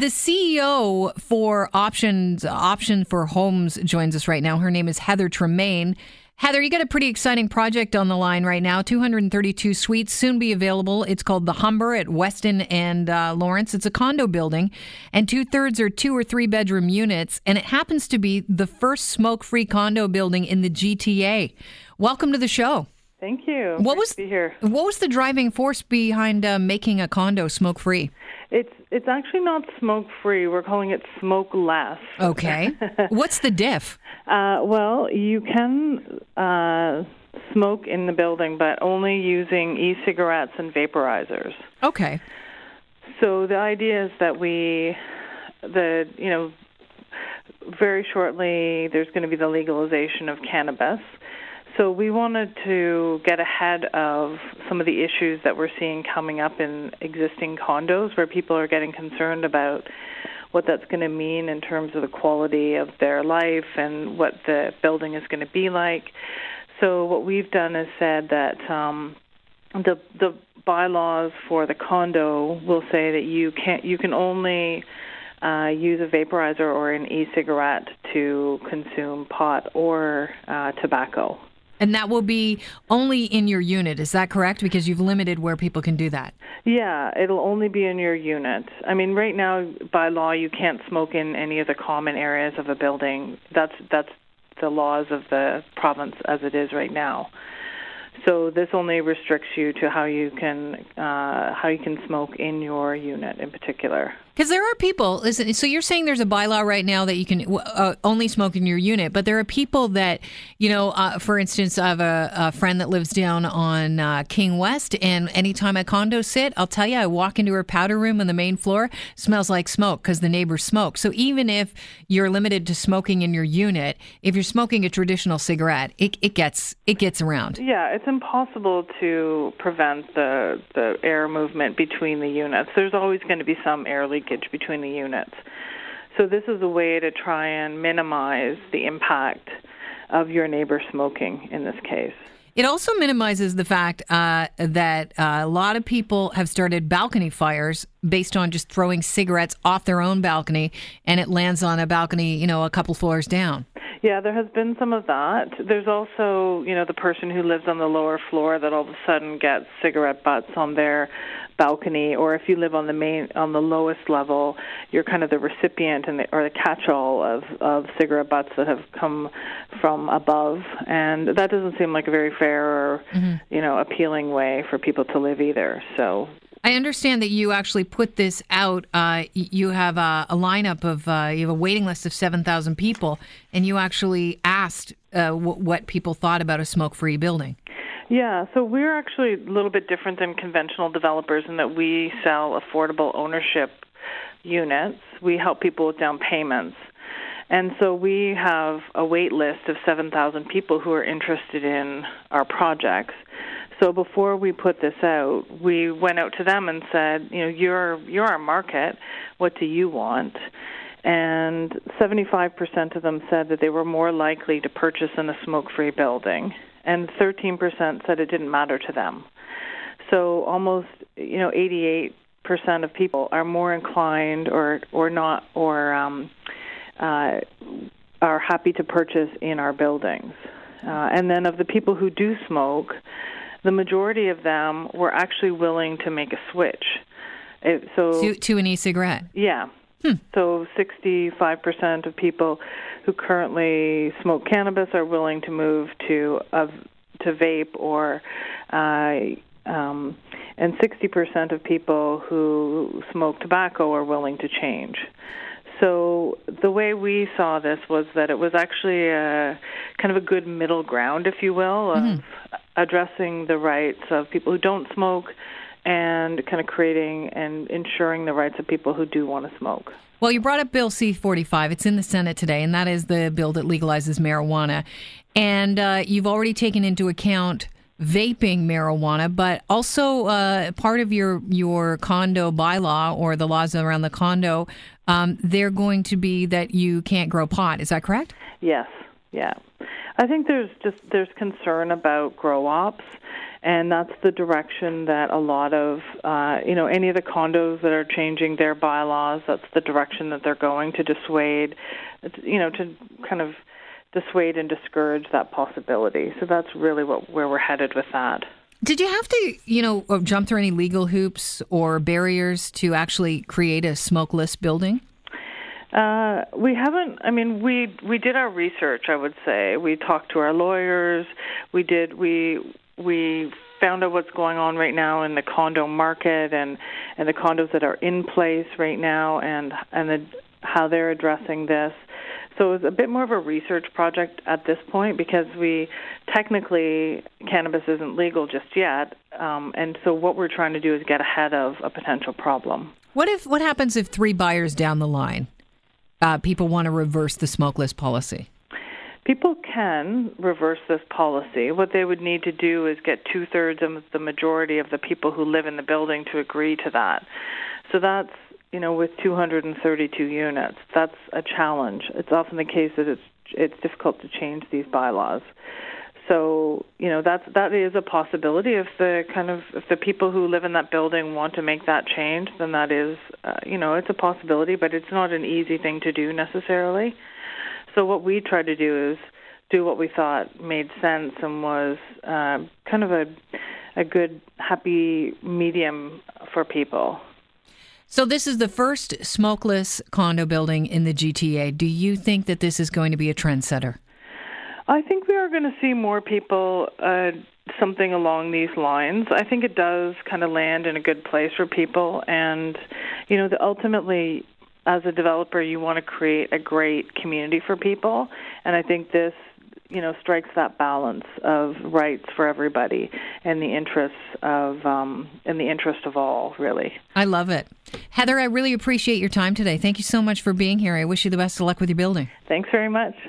The CEO for Options Option for Homes joins us right now. Her name is Heather Tremain. Heather, you got a pretty exciting project on the line right now. 232 suites soon be available. It's called the Humber at Weston and uh, Lawrence. It's a condo building, and two thirds are two or three bedroom units. And it happens to be the first smoke free condo building in the GTA. Welcome to the show. Thank you. What Great was to be here? what was the driving force behind uh, making a condo smoke free? It's it's actually not smoke free. We're calling it smoke less. Okay, what's the diff? Uh, well, you can uh, smoke in the building, but only using e-cigarettes and vaporizers. Okay, So the idea is that we, the you know, very shortly there's going to be the legalization of cannabis. So we wanted to get ahead of some of the issues that we're seeing coming up in existing condos, where people are getting concerned about what that's going to mean in terms of the quality of their life and what the building is going to be like. So what we've done is said that. Um, the the bylaws for the condo will say that you can't you can only uh, use a vaporizer or an e-cigarette to consume pot or uh, tobacco. And that will be only in your unit. Is that correct? Because you've limited where people can do that. Yeah, it'll only be in your unit. I mean, right now by law you can't smoke in any of the common areas of a building. That's that's the laws of the province as it is right now. So this only restricts you to how you can uh, how you can smoke in your unit in particular. Because there are people, listen, so you're saying there's a bylaw right now that you can uh, only smoke in your unit, but there are people that, you know, uh, for instance, I have a, a friend that lives down on uh, King West, and anytime I condo sit, I'll tell you, I walk into her powder room on the main floor, smells like smoke because the neighbors smoke. So even if you're limited to smoking in your unit, if you're smoking a traditional cigarette, it, it gets it gets around. Yeah, it's impossible to prevent the the air movement between the units. There's always going to be some air leakage between the units. So this is a way to try and minimize the impact of your neighbor smoking in this case. It also minimizes the fact uh, that uh, a lot of people have started balcony fires based on just throwing cigarettes off their own balcony, and it lands on a balcony, you know, a couple floors down. Yeah, there has been some of that. There's also, you know, the person who lives on the lower floor that all of a sudden gets cigarette butts on their balcony, or if you live on the main on the lowest level, you're kind of the recipient and the, or the catch-all of of cigarette butts that have come from above, and that doesn't seem like a very fair or mm-hmm. you know appealing way for people to live either. So I understand that you actually put this out. Uh, you have a, a lineup of, uh, you have a waiting list of 7,000 people, and you actually asked uh, w- what people thought about a smoke free building. Yeah, so we're actually a little bit different than conventional developers in that we sell affordable ownership units. We help people with down payments. And so we have a wait list of 7,000 people who are interested in our projects. So before we put this out, we went out to them and said, you know, you're you're our market. What do you want? And 75% of them said that they were more likely to purchase in a smoke-free building, and 13% said it didn't matter to them. So almost, you know, 88% of people are more inclined or or not or um, uh, are happy to purchase in our buildings. Uh, and then of the people who do smoke, the majority of them were actually willing to make a switch. It, so To, to an e cigarette. yeah. So 65% of people who currently smoke cannabis are willing to move to a, to vape or uh, um, and 60% of people who smoke tobacco are willing to change. So the way we saw this was that it was actually a kind of a good middle ground, if you will, of addressing the rights of people who don't smoke and kind of creating and ensuring the rights of people who do want to smoke. Well, you brought up Bill C 45. It's in the Senate today, and that is the bill that legalizes marijuana. And uh, you've already taken into account vaping marijuana, but also uh, part of your, your condo bylaw or the laws around the condo, um, they're going to be that you can't grow pot. Is that correct? Yes, yeah. I think there's just there's concern about grow ops and that's the direction that a lot of uh, you know any of the condos that are changing their bylaws. That's the direction that they're going to dissuade, you know, to kind of dissuade and discourage that possibility. So that's really what where we're headed with that. Did you have to, you know, jump through any legal hoops or barriers to actually create a smokeless building? Uh, we haven't. I mean, we we did our research. I would say we talked to our lawyers. We did. We we found out what's going on right now in the condo market and and the condos that are in place right now and and the, how they're addressing this. So it was a bit more of a research project at this point because we technically cannabis isn't legal just yet, um, and so what we're trying to do is get ahead of a potential problem. What if what happens if three buyers down the line, uh, people want to reverse the smokeless policy? People can reverse this policy. What they would need to do is get two thirds of the majority of the people who live in the building to agree to that. So that's you know, with 232 units, that's a challenge. It's often the case that it's it's difficult to change these bylaws. So, you know, that's that is a possibility. If the kind of if the people who live in that building want to make that change, then that is, uh, you know, it's a possibility, but it's not an easy thing to do necessarily. So, what we try to do is do what we thought made sense and was uh, kind of a a good happy medium for people. So this is the first smokeless condo building in the GTA. Do you think that this is going to be a trendsetter? I think we are going to see more people uh, something along these lines. I think it does kind of land in a good place for people, and you know, the, ultimately, as a developer, you want to create a great community for people, and I think this you know strikes that balance of rights for everybody and the interests of um, in the interest of all really. I love it. Heather i really appreciate your time today. Thank you so much for being here. I wish you the best of luck with your building. Thanks very much